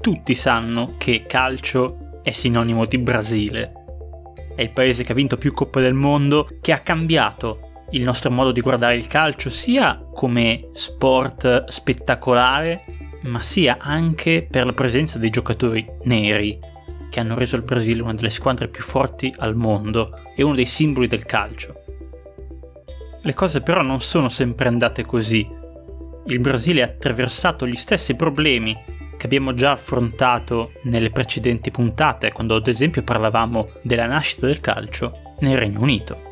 tutti sanno che calcio è sinonimo di Brasile. È il paese che ha vinto più coppe del mondo, che ha cambiato il nostro modo di guardare il calcio sia come sport spettacolare, ma sia anche per la presenza dei giocatori neri, che hanno reso il Brasile una delle squadre più forti al mondo e uno dei simboli del calcio. Le cose però non sono sempre andate così. Il Brasile ha attraversato gli stessi problemi che abbiamo già affrontato nelle precedenti puntate, quando ad esempio parlavamo della nascita del calcio nel Regno Unito.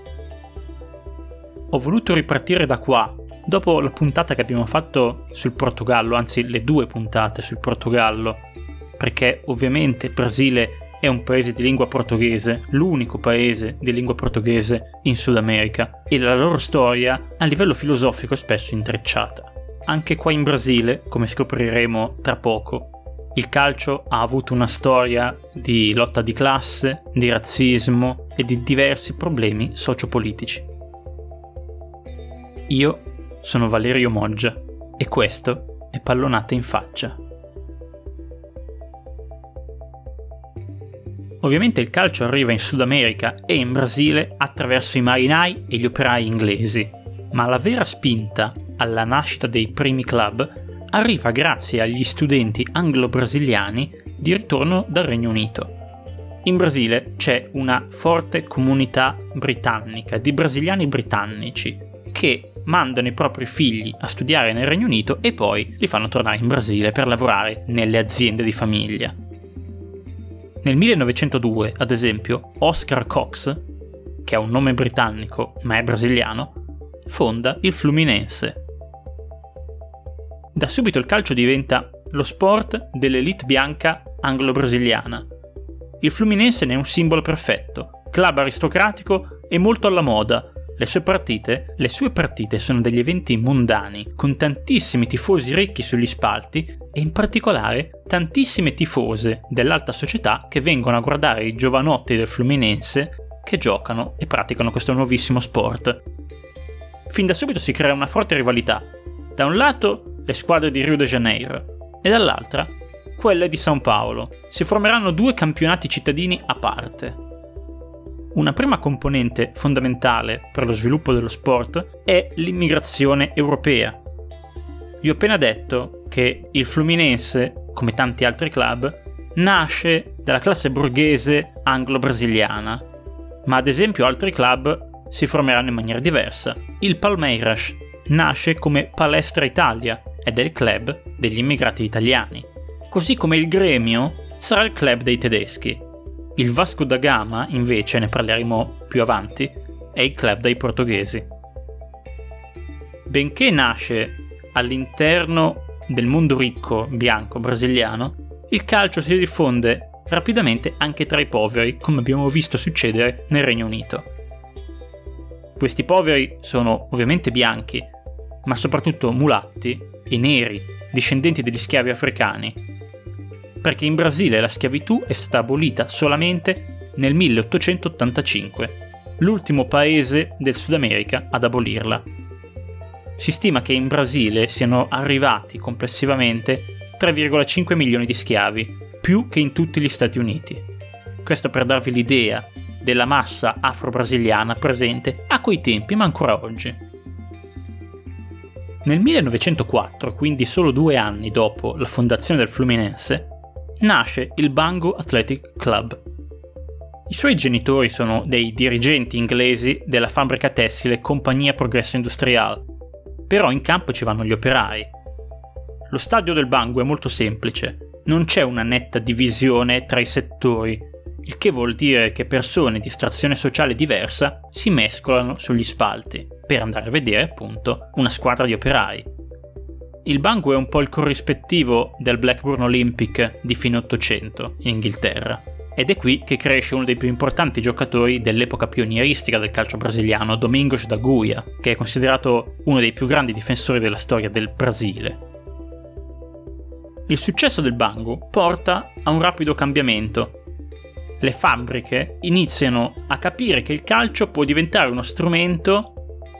Ho voluto ripartire da qua, dopo la puntata che abbiamo fatto sul Portogallo, anzi le due puntate sul Portogallo, perché ovviamente il Brasile è un paese di lingua portoghese, l'unico paese di lingua portoghese in Sud America, e la loro storia a livello filosofico è spesso intrecciata. Anche qua in Brasile, come scopriremo tra poco, il calcio ha avuto una storia di lotta di classe, di razzismo e di diversi problemi sociopolitici. Io sono Valerio Moggia e questo è Pallonate in faccia. Ovviamente il calcio arriva in Sud America e in Brasile attraverso i marinai e gli operai inglesi, ma la vera spinta alla nascita dei primi club arriva grazie agli studenti anglo-brasiliani di ritorno dal Regno Unito. In Brasile c'è una forte comunità britannica di brasiliani britannici che mandano i propri figli a studiare nel Regno Unito e poi li fanno tornare in Brasile per lavorare nelle aziende di famiglia. Nel 1902, ad esempio, Oscar Cox, che ha un nome britannico ma è brasiliano, fonda il Fluminense. Da subito il calcio diventa lo sport dell'elite bianca anglo-brasiliana. Il Fluminense ne è un simbolo perfetto, club aristocratico e molto alla moda. Le sue partite, le sue partite sono degli eventi mondani, con tantissimi tifosi ricchi sugli spalti e in particolare tantissime tifose dell'alta società che vengono a guardare i giovanotti del Fluminense che giocano e praticano questo nuovissimo sport. Fin da subito si crea una forte rivalità. Da un lato le squadre di Rio de Janeiro e dall'altra quelle di San Paolo. Si formeranno due campionati cittadini a parte. Una prima componente fondamentale per lo sviluppo dello sport è l'immigrazione europea, vi ho appena detto che il Fluminense, come tanti altri club, nasce dalla classe borghese anglo-brasiliana, ma ad esempio altri club si formeranno in maniera diversa. Il Palmeiras nasce come Palestra Italia è il club degli immigrati italiani, così come il Gremio sarà il club dei tedeschi. Il Vasco da Gama, invece, ne parleremo più avanti, è il club dei portoghesi. Benché nasce all'interno del mondo ricco bianco brasiliano, il calcio si diffonde rapidamente anche tra i poveri, come abbiamo visto succedere nel Regno Unito. Questi poveri sono ovviamente bianchi, ma soprattutto mulatti e neri, discendenti degli schiavi africani, perché in Brasile la schiavitù è stata abolita solamente nel 1885, l'ultimo paese del Sud America ad abolirla. Si stima che in Brasile siano arrivati complessivamente 3,5 milioni di schiavi, più che in tutti gli Stati Uniti. Questo per darvi l'idea della massa afro-brasiliana presente a quei tempi, ma ancora oggi. Nel 1904, quindi solo due anni dopo la fondazione del Fluminense, nasce il Bango Athletic Club. I suoi genitori sono dei dirigenti inglesi della fabbrica tessile Compagnia Progresso Industrial, però in campo ci vanno gli operai. Lo stadio del Bangu è molto semplice, non c'è una netta divisione tra i settori, il che vuol dire che persone di estrazione sociale diversa si mescolano sugli spalti per andare a vedere appunto una squadra di operai. Il Bangu è un po' il corrispettivo del Blackburn Olympic di fine Ottocento in Inghilterra ed è qui che cresce uno dei più importanti giocatori dell'epoca pionieristica del calcio brasiliano, Domingos da Guia, che è considerato uno dei più grandi difensori della storia del Brasile. Il successo del Bangu porta a un rapido cambiamento. Le fabbriche iniziano a capire che il calcio può diventare uno strumento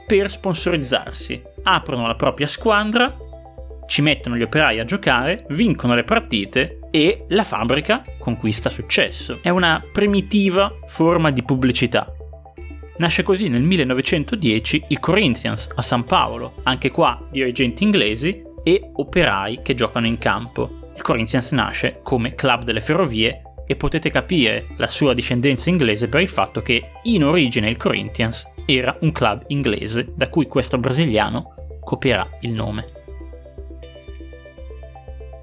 per sponsorizzarsi. Aprono la propria squadra, ci mettono gli operai a giocare, vincono le partite e la fabbrica conquista successo. È una primitiva forma di pubblicità. Nasce così nel 1910 il Corinthians a San Paolo, anche qua dirigenti inglesi e operai che giocano in campo. Il Corinthians nasce come club delle ferrovie e potete capire la sua discendenza inglese per il fatto che in origine il Corinthians era un club inglese da cui questo brasiliano copierà il nome.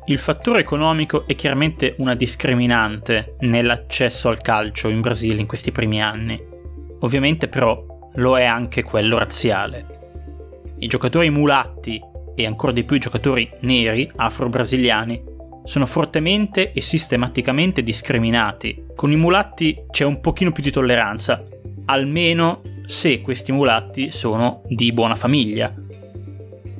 Il fattore economico è chiaramente una discriminante nell'accesso al calcio in Brasile in questi primi anni. Ovviamente però lo è anche quello razziale. I giocatori mulatti e ancora di più i giocatori neri afro-brasiliani sono fortemente e sistematicamente discriminati. Con i mulatti c'è un pochino più di tolleranza, almeno se questi mulatti sono di buona famiglia.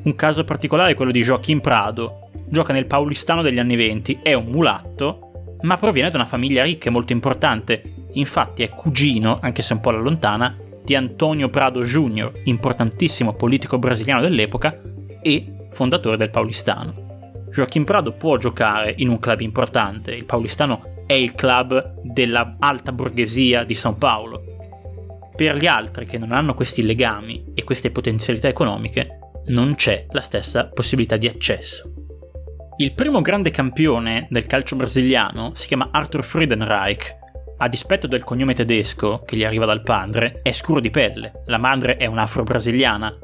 Un caso particolare è quello di Joaquim Prado, gioca nel Paulistano degli anni 20, è un mulatto, ma proviene da una famiglia ricca e molto importante. Infatti è cugino, anche se un po' alla lontana, di Antonio Prado Jr., importantissimo politico brasiliano dell'epoca e fondatore del Paulistano. Joaquim Prado può giocare in un club importante, il Paulistano è il club della alta borghesia di San Paolo. Per gli altri che non hanno questi legami e queste potenzialità economiche, non c'è la stessa possibilità di accesso. Il primo grande campione del calcio brasiliano si chiama Arthur Friedenreich. A dispetto del cognome tedesco, che gli arriva dal padre, è scuro di pelle, la madre è un'afro-brasiliana.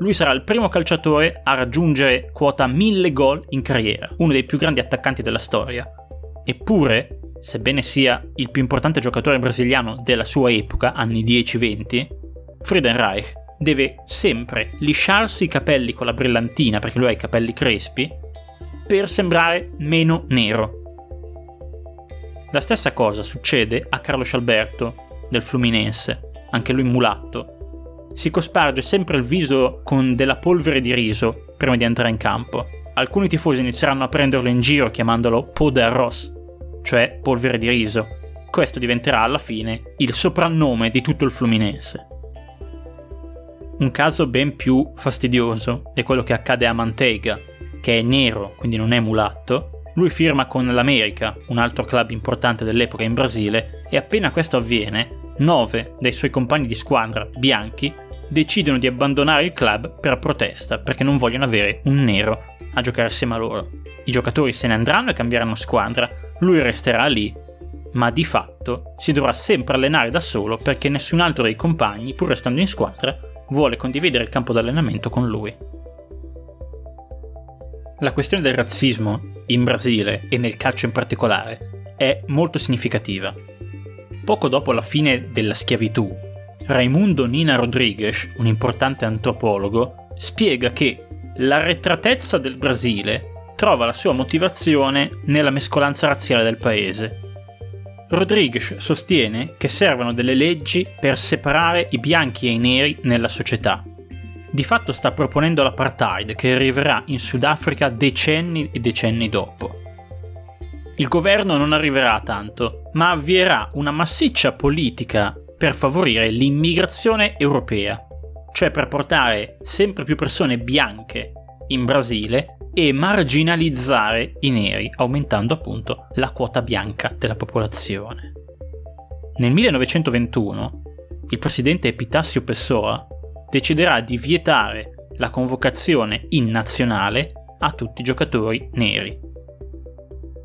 Lui sarà il primo calciatore a raggiungere quota 1000 gol in carriera, uno dei più grandi attaccanti della storia. Eppure, sebbene sia il più importante giocatore brasiliano della sua epoca, anni 10-20, Friedenreich deve sempre lisciarsi i capelli con la brillantina perché lui ha i capelli crespi per sembrare meno nero. La stessa cosa succede a Carlos Alberto del Fluminense, anche lui mulatto. Si cosparge sempre il viso con della polvere di riso prima di entrare in campo. Alcuni tifosi inizieranno a prenderlo in giro chiamandolo po de arroz, cioè polvere di riso. Questo diventerà alla fine il soprannome di tutto il Fluminense. Un caso ben più fastidioso è quello che accade a Manteiga, che è nero, quindi non è mulatto, lui firma con l'America, un altro club importante dell'epoca in Brasile, e appena questo avviene, nove dei suoi compagni di squadra bianchi decidono di abbandonare il club per protesta, perché non vogliono avere un nero a giocare assieme a loro. I giocatori se ne andranno e cambieranno squadra, lui resterà lì, ma di fatto si dovrà sempre allenare da solo perché nessun altro dei compagni, pur restando in squadra, vuole condividere il campo d'allenamento con lui. La questione del razzismo in Brasile e nel calcio in particolare è molto significativa. Poco dopo la fine della schiavitù, Raimundo Nina Rodrigues, un importante antropologo, spiega che l'arretratezza del Brasile trova la sua motivazione nella mescolanza razziale del paese. Rodrigues sostiene che servono delle leggi per separare i bianchi e i neri nella società di fatto sta proponendo l'apartheid che arriverà in Sudafrica decenni e decenni dopo. Il governo non arriverà tanto, ma avvierà una massiccia politica per favorire l'immigrazione europea, cioè per portare sempre più persone bianche in Brasile e marginalizzare i neri, aumentando appunto la quota bianca della popolazione. Nel 1921 il presidente Epitasio Pessoa deciderà di vietare la convocazione in nazionale a tutti i giocatori neri.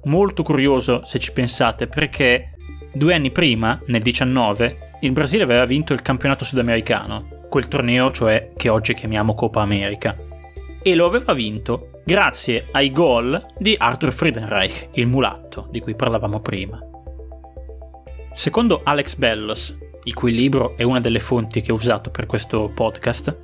Molto curioso se ci pensate perché due anni prima, nel 19, il Brasile aveva vinto il campionato sudamericano, quel torneo cioè che oggi chiamiamo Coppa America, e lo aveva vinto grazie ai gol di Arthur Friedenreich, il mulatto di cui parlavamo prima. Secondo Alex Bellos, il cui libro è una delle fonti che ho usato per questo podcast,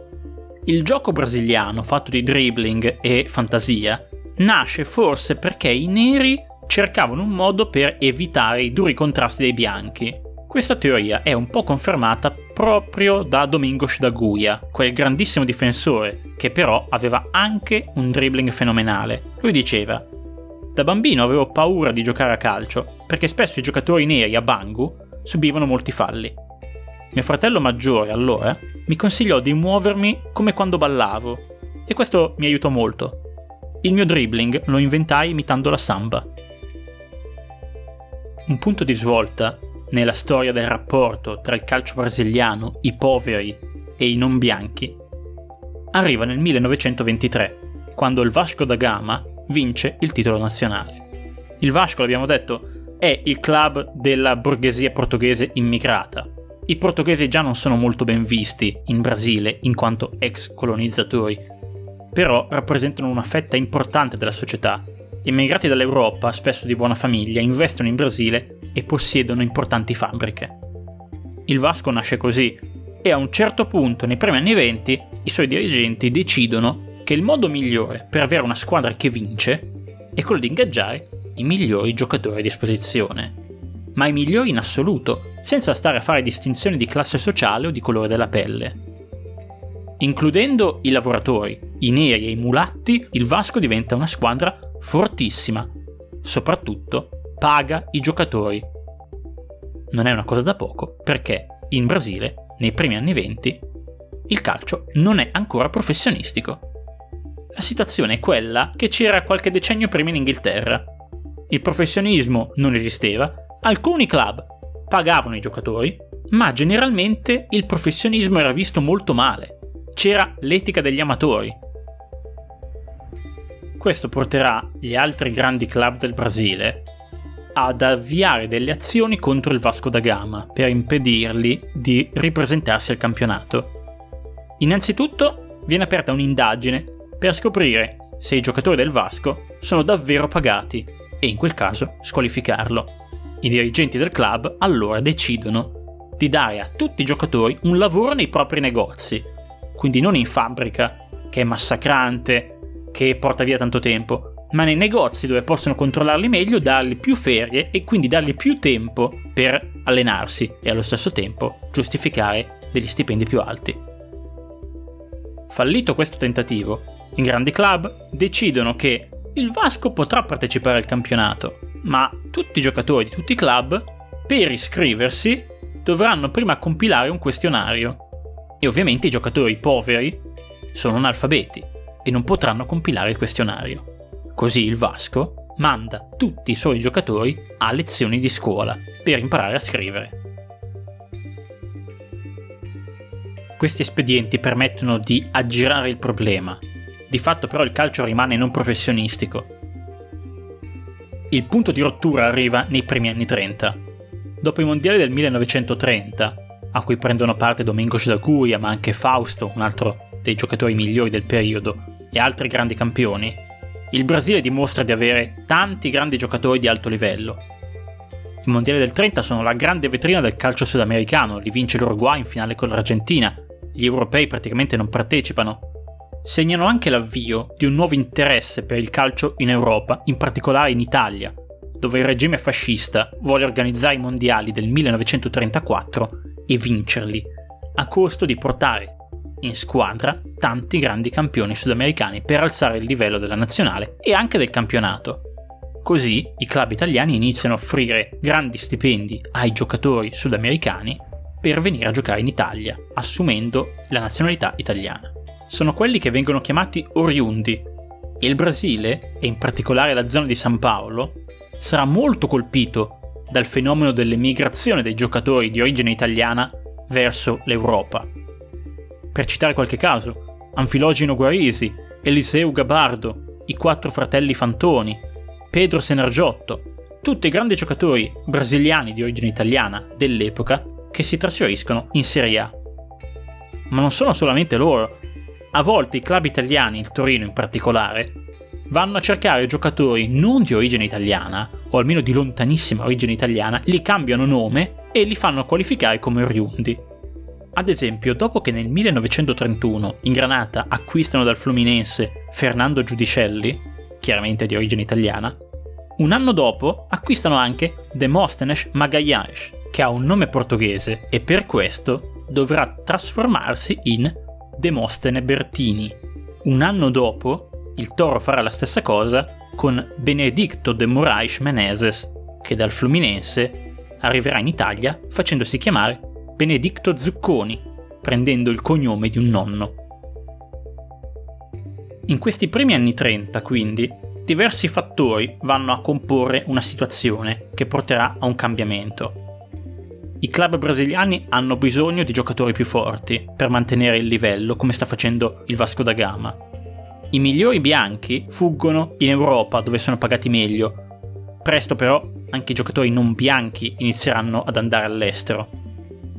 il gioco brasiliano fatto di dribbling e fantasia nasce forse perché i neri cercavano un modo per evitare i duri contrasti dei bianchi. Questa teoria è un po' confermata proprio da Domingos da Guia, quel grandissimo difensore che però aveva anche un dribbling fenomenale. Lui diceva: Da bambino avevo paura di giocare a calcio perché spesso i giocatori neri a Bangu subivano molti falli. Mio fratello maggiore, allora, mi consigliò di muovermi come quando ballavo, e questo mi aiutò molto. Il mio dribbling lo inventai imitando la samba. Un punto di svolta nella storia del rapporto tra il calcio brasiliano, i poveri e i non bianchi, arriva nel 1923, quando il Vasco da Gama vince il titolo nazionale. Il Vasco, l'abbiamo detto, è il club della borghesia portoghese immigrata. I portoghesi già non sono molto ben visti in Brasile in quanto ex colonizzatori, però rappresentano una fetta importante della società. Immigrati dall'Europa, spesso di buona famiglia, investono in Brasile e possiedono importanti fabbriche. Il Vasco nasce così e a un certo punto, nei primi anni 20, i suoi dirigenti decidono che il modo migliore per avere una squadra che vince è quello di ingaggiare i migliori giocatori a disposizione. Ma i migliori in assoluto, senza stare a fare distinzioni di classe sociale o di colore della pelle. Includendo i lavoratori, i neri e i mulatti, il Vasco diventa una squadra fortissima. Soprattutto paga i giocatori. Non è una cosa da poco, perché in Brasile, nei primi anni 20, il calcio non è ancora professionistico. La situazione è quella che c'era qualche decennio prima in Inghilterra. Il professionismo non esisteva, alcuni club pagavano i giocatori, ma generalmente il professionismo era visto molto male. C'era l'etica degli amatori, questo porterà gli altri grandi club del Brasile ad avviare delle azioni contro il Vasco da Gama per impedirgli di ripresentarsi al campionato. Innanzitutto viene aperta un'indagine per scoprire se i giocatori del Vasco sono davvero pagati e in quel caso squalificarlo. I dirigenti del club allora decidono di dare a tutti i giocatori un lavoro nei propri negozi, quindi non in fabbrica, che è massacrante, che porta via tanto tempo, ma nei negozi dove possono controllarli meglio dargli più ferie e quindi dargli più tempo per allenarsi e allo stesso tempo giustificare degli stipendi più alti. Fallito questo tentativo, i grandi club decidono che il Vasco potrà partecipare al campionato, ma tutti i giocatori di tutti i club, per iscriversi, dovranno prima compilare un questionario. E ovviamente i giocatori poveri sono analfabeti e non potranno compilare il questionario. Così il Vasco manda tutti i suoi giocatori a lezioni di scuola per imparare a scrivere. Questi espedienti permettono di aggirare il problema. Di fatto però il calcio rimane non professionistico. Il punto di rottura arriva nei primi anni 30. Dopo i mondiali del 1930, a cui prendono parte Domingos da Guia ma anche Fausto, un altro dei giocatori migliori del periodo, e altri grandi campioni, il Brasile dimostra di avere tanti grandi giocatori di alto livello. I mondiali del 30 sono la grande vetrina del calcio sudamericano, li vince l'Uruguay in finale con l'Argentina, gli europei praticamente non partecipano. Segnano anche l'avvio di un nuovo interesse per il calcio in Europa, in particolare in Italia, dove il regime fascista vuole organizzare i mondiali del 1934 e vincerli, a costo di portare in squadra tanti grandi campioni sudamericani per alzare il livello della nazionale e anche del campionato. Così i club italiani iniziano a offrire grandi stipendi ai giocatori sudamericani per venire a giocare in Italia, assumendo la nazionalità italiana. Sono quelli che vengono chiamati oriundi e il Brasile, e in particolare la zona di San Paolo, sarà molto colpito dal fenomeno dell'emigrazione dei giocatori di origine italiana verso l'Europa per citare qualche caso, Anfilogino Guarisi, Eliseu Gabardo, i quattro fratelli Fantoni, Pedro Senargiotto, tutti grandi giocatori brasiliani di origine italiana dell'epoca che si trasferiscono in Serie A. Ma non sono solamente loro. A volte i club italiani, il Torino in particolare, vanno a cercare giocatori non di origine italiana, o almeno di lontanissima origine italiana, li cambiano nome e li fanno qualificare come oriundi. Ad esempio, dopo che nel 1931 in Granata acquistano dal Fluminense Fernando Giudicelli, chiaramente di origine italiana, un anno dopo acquistano anche Demosthenes Magalhães, che ha un nome portoghese e per questo dovrà trasformarsi in Demostene Bertini. Un anno dopo, il Toro farà la stessa cosa con Benedicto de Moraes Menezes, che dal Fluminense arriverà in Italia facendosi chiamare Benedicto Zucconi, prendendo il cognome di un nonno. In questi primi anni 30, quindi, diversi fattori vanno a comporre una situazione che porterà a un cambiamento. I club brasiliani hanno bisogno di giocatori più forti per mantenere il livello come sta facendo il Vasco da Gama. I migliori bianchi fuggono in Europa dove sono pagati meglio. Presto però anche i giocatori non bianchi inizieranno ad andare all'estero.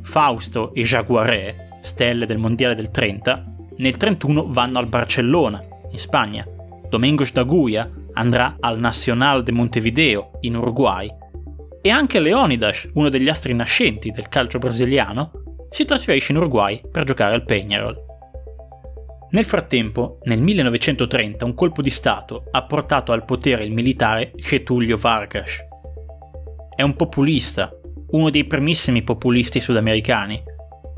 Fausto e Jaguaré, stelle del Mondiale del 30, nel 31 vanno al Barcellona, in Spagna. Domingos da Guia andrà al Nacional de Montevideo, in Uruguay, e anche Leonidas, uno degli astri nascenti del calcio brasiliano, si trasferisce in Uruguay per giocare al Peñarol. Nel frattempo, nel 1930 un colpo di Stato ha portato al potere il militare Getulio Vargas. È un populista, uno dei primissimi populisti sudamericani,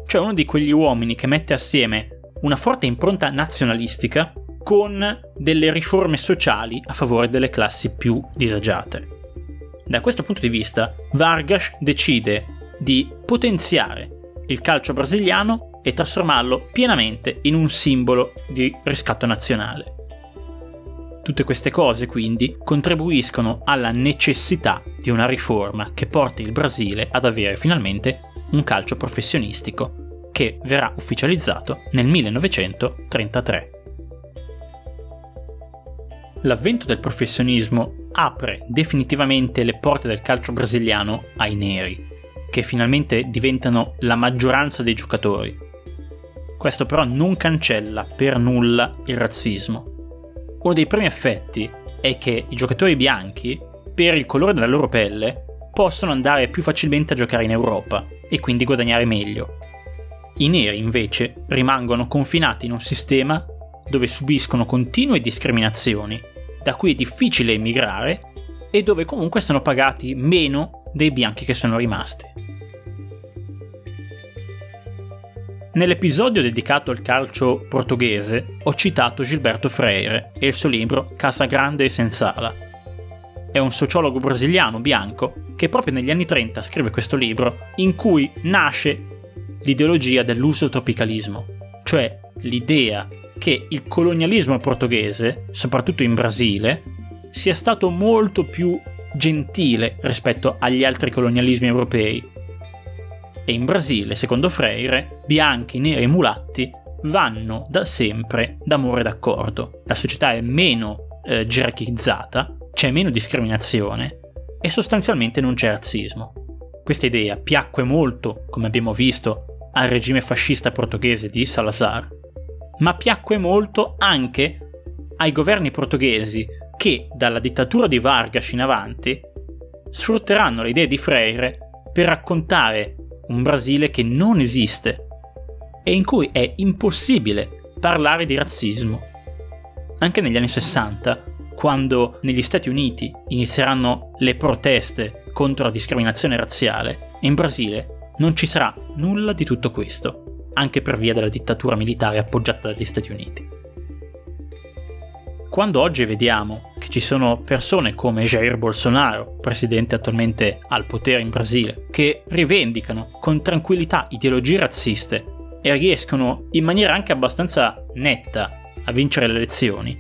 cioè uno di quegli uomini che mette assieme una forte impronta nazionalistica con delle riforme sociali a favore delle classi più disagiate. Da questo punto di vista, Vargas decide di potenziare il calcio brasiliano e trasformarlo pienamente in un simbolo di riscatto nazionale. Tutte queste cose quindi contribuiscono alla necessità di una riforma che porti il Brasile ad avere finalmente un calcio professionistico, che verrà ufficializzato nel 1933. L'avvento del professionismo apre definitivamente le porte del calcio brasiliano ai neri, che finalmente diventano la maggioranza dei giocatori. Questo però non cancella per nulla il razzismo. Uno dei primi effetti è che i giocatori bianchi, per il colore della loro pelle, possono andare più facilmente a giocare in Europa e quindi guadagnare meglio. I neri invece rimangono confinati in un sistema dove subiscono continue discriminazioni da cui è difficile emigrare e dove comunque sono pagati meno dei bianchi che sono rimasti. Nell'episodio dedicato al calcio portoghese ho citato Gilberto Freire e il suo libro Casa Grande e Sensala. È un sociologo brasiliano bianco che proprio negli anni 30 scrive questo libro in cui nasce l'ideologia dell'uso tropicalismo, cioè l'idea che il colonialismo portoghese, soprattutto in Brasile, sia stato molto più gentile rispetto agli altri colonialismi europei. E in Brasile, secondo Freire, bianchi, neri e mulatti vanno da sempre d'amore d'accordo. La società è meno eh, gerarchizzata, c'è meno discriminazione e sostanzialmente non c'è razzismo. Questa idea piacque molto, come abbiamo visto, al regime fascista portoghese di Salazar, ma piacque molto anche ai governi portoghesi che dalla dittatura di Vargas in avanti sfrutteranno le idee di Freire per raccontare un Brasile che non esiste e in cui è impossibile parlare di razzismo. Anche negli anni 60, quando negli Stati Uniti inizieranno le proteste contro la discriminazione razziale, in Brasile non ci sarà nulla di tutto questo anche per via della dittatura militare appoggiata dagli Stati Uniti. Quando oggi vediamo che ci sono persone come Jair Bolsonaro, presidente attualmente al potere in Brasile, che rivendicano con tranquillità ideologie razziste e riescono in maniera anche abbastanza netta a vincere le elezioni,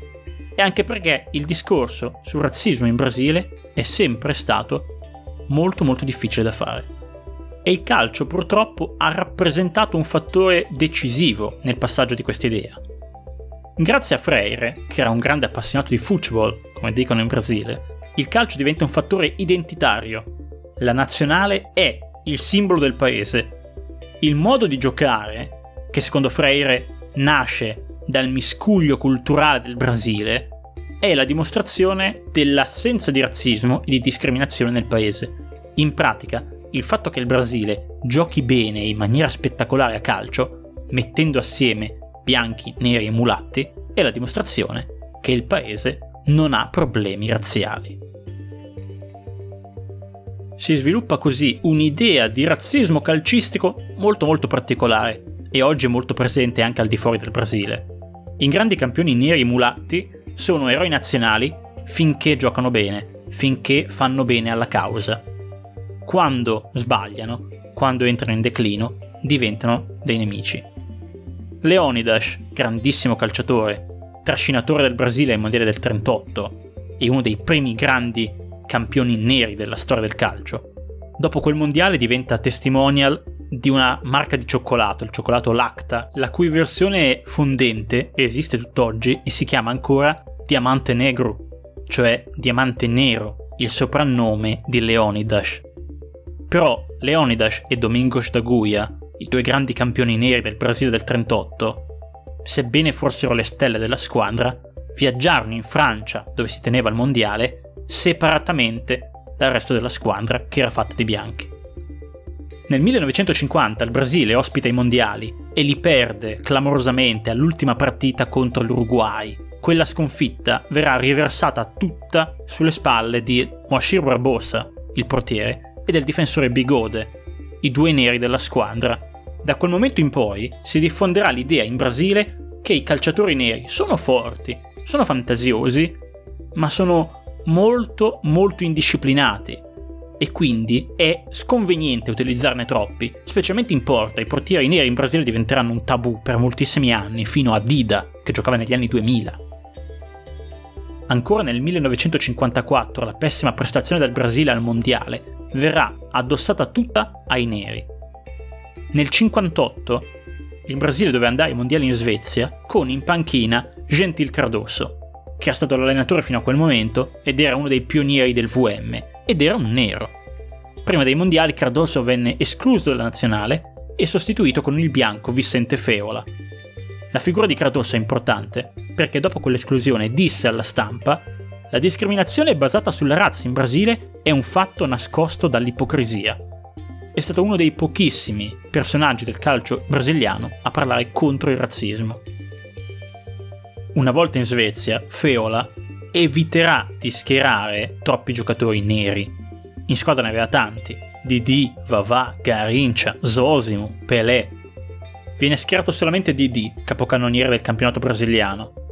è anche perché il discorso sul razzismo in Brasile è sempre stato molto molto difficile da fare e il calcio purtroppo ha rappresentato un fattore decisivo nel passaggio di questa idea. Grazie a Freire, che era un grande appassionato di football, come dicono in Brasile, il calcio diventa un fattore identitario. La nazionale è il simbolo del paese. Il modo di giocare, che secondo Freire nasce dal miscuglio culturale del Brasile, è la dimostrazione dell'assenza di razzismo e di discriminazione nel paese. In pratica, il fatto che il Brasile giochi bene in maniera spettacolare a calcio, mettendo assieme bianchi, neri e mulatti, è la dimostrazione che il paese non ha problemi razziali. Si sviluppa così un'idea di razzismo calcistico molto molto particolare e oggi molto presente anche al di fuori del Brasile. I grandi campioni neri e mulatti sono eroi nazionali finché giocano bene, finché fanno bene alla causa quando sbagliano, quando entrano in declino, diventano dei nemici. Leonidas, grandissimo calciatore, trascinatore del Brasile ai mondiali del 38, e uno dei primi grandi campioni neri della storia del calcio. Dopo quel mondiale diventa testimonial di una marca di cioccolato, il cioccolato Lacta, la cui versione fondente esiste tutt'oggi e si chiama ancora Diamante Negro, cioè Diamante Nero, il soprannome di Leonidas. Però Leonidas e Domingos da Guia, i due grandi campioni neri del Brasile del 38, sebbene fossero le stelle della squadra, viaggiarono in Francia, dove si teneva il mondiale, separatamente dal resto della squadra che era fatta di bianchi. Nel 1950 il Brasile ospita i mondiali e li perde clamorosamente all'ultima partita contro l'Uruguay. Quella sconfitta verrà riversata tutta sulle spalle di Moashir Barbosa, il portiere, e del difensore Bigode, i due neri della squadra. Da quel momento in poi si diffonderà l'idea in Brasile che i calciatori neri sono forti, sono fantasiosi, ma sono molto molto indisciplinati e quindi è sconveniente utilizzarne troppi, specialmente in porta. I portieri neri in Brasile diventeranno un tabù per moltissimi anni, fino a Dida, che giocava negli anni 2000. Ancora nel 1954 la pessima prestazione del Brasile al mondiale verrà addossata tutta ai neri. Nel 1958 il Brasile doveva andare ai mondiali in Svezia con in panchina Gentil Cardoso, che era stato l'allenatore fino a quel momento ed era uno dei pionieri del VM, ed era un nero. Prima dei mondiali Cardoso venne escluso dalla nazionale e sostituito con il bianco Vicente Feola. La figura di Cardoso è importante perché dopo quell'esclusione disse alla stampa la discriminazione basata sulla razza in Brasile è un fatto nascosto dall'ipocrisia. È stato uno dei pochissimi personaggi del calcio brasiliano a parlare contro il razzismo una volta in Svezia, Feola eviterà di schierare troppi giocatori neri. In squadra ne aveva tanti: Didi, Vavà, Garincia, Zosimo, Pelé. Viene schierato solamente Didi, capocannoniere del campionato brasiliano.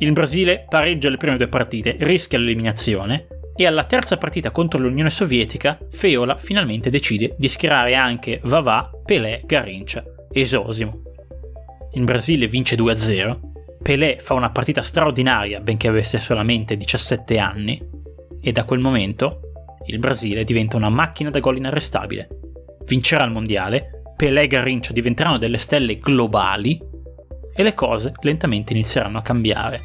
Il Brasile pareggia le prime due partite, rischia l'eliminazione e alla terza partita contro l'Unione Sovietica Feola finalmente decide di schierare anche Vavà, Pelé, Garincia e Zosimo. Il Brasile vince 2-0 Pelé fa una partita straordinaria benché avesse solamente 17 anni e da quel momento il Brasile diventa una macchina da gol inarrestabile. Vincerà il mondiale, Pelé e Garrincha diventeranno delle stelle globali e le cose lentamente inizieranno a cambiare.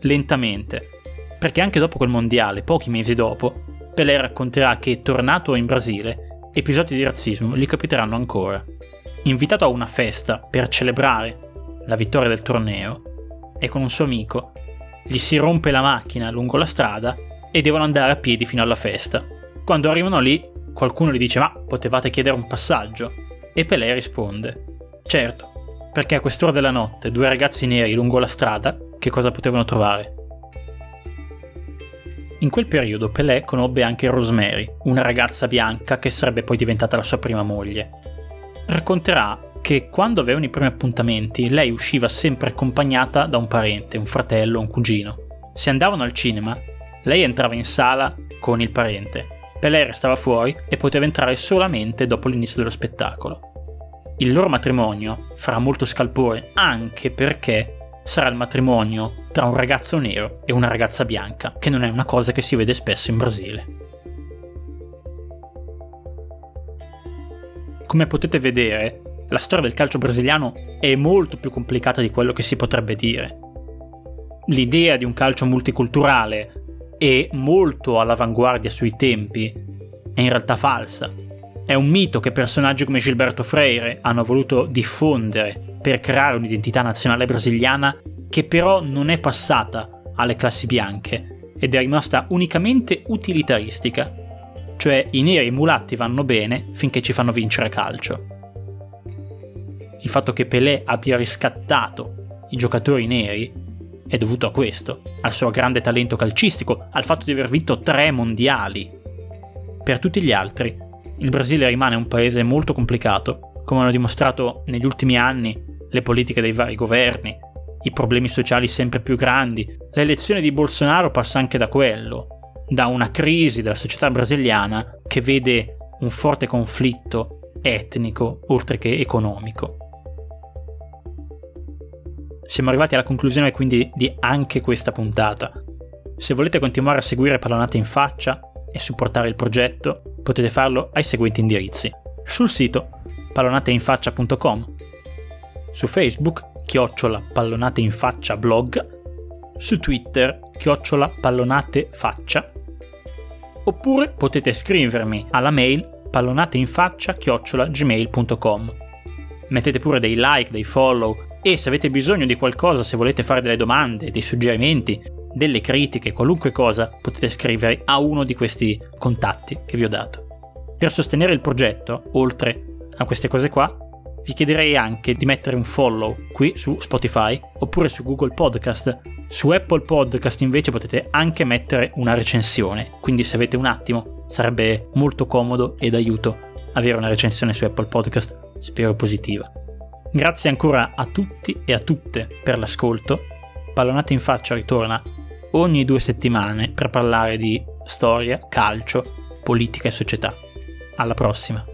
Lentamente, perché anche dopo quel mondiale, pochi mesi dopo, Pelé racconterà che tornato in Brasile, episodi di razzismo gli capiteranno ancora. Invitato a una festa per celebrare la vittoria del torneo e con un suo amico gli si rompe la macchina lungo la strada e devono andare a piedi fino alla festa. Quando arrivano lì, qualcuno gli dice: Ma potevate chiedere un passaggio? E Pelé risponde: Certo, perché a quest'ora della notte due ragazzi neri lungo la strada che cosa potevano trovare? In quel periodo Pelé conobbe anche Rosemary, una ragazza bianca che sarebbe poi diventata la sua prima moglie. Racconterà che quando avevano i primi appuntamenti lei usciva sempre accompagnata da un parente, un fratello, un cugino. Se andavano al cinema, lei entrava in sala con il parente, Pelé restava fuori e poteva entrare solamente dopo l'inizio dello spettacolo. Il loro matrimonio farà molto scalpore anche perché sarà il matrimonio tra un ragazzo nero e una ragazza bianca, che non è una cosa che si vede spesso in Brasile. Come potete vedere, la storia del calcio brasiliano è molto più complicata di quello che si potrebbe dire. L'idea di un calcio multiculturale e molto all'avanguardia sui tempi è in realtà falsa. È un mito che personaggi come Gilberto Freire hanno voluto diffondere per creare un'identità nazionale brasiliana che però non è passata alle classi bianche ed è rimasta unicamente utilitaristica. Cioè i neri e i mulatti vanno bene finché ci fanno vincere calcio il fatto che Pelé abbia riscattato i giocatori neri è dovuto a questo, al suo grande talento calcistico, al fatto di aver vinto tre mondiali. Per tutti gli altri, il Brasile rimane un paese molto complicato, come hanno dimostrato negli ultimi anni le politiche dei vari governi, i problemi sociali sempre più grandi. L'elezione di Bolsonaro passa anche da quello, da una crisi della società brasiliana che vede un forte conflitto etnico oltre che economico. Siamo arrivati alla conclusione quindi di anche questa puntata. Se volete continuare a seguire Pallonate in faccia e supportare il progetto, potete farlo ai seguenti indirizzi. Sul sito pallonateinfaccia.com, su Facebook chiocciola pallonate in faccia blog, su Twitter chiocciola pallonate faccia, oppure potete scrivermi alla mail pallonateinfaccia chiocciola gmail.com. Mettete pure dei like, dei follow e se avete bisogno di qualcosa, se volete fare delle domande, dei suggerimenti, delle critiche, qualunque cosa, potete scrivere a uno di questi contatti che vi ho dato. Per sostenere il progetto, oltre a queste cose qua, vi chiederei anche di mettere un follow qui su Spotify oppure su Google Podcast. Su Apple Podcast invece potete anche mettere una recensione, quindi se avete un attimo sarebbe molto comodo e d'aiuto avere una recensione su Apple Podcast, spero positiva. Grazie ancora a tutti e a tutte per l'ascolto. Pallonate in faccia ritorna ogni due settimane per parlare di storia, calcio, politica e società. Alla prossima!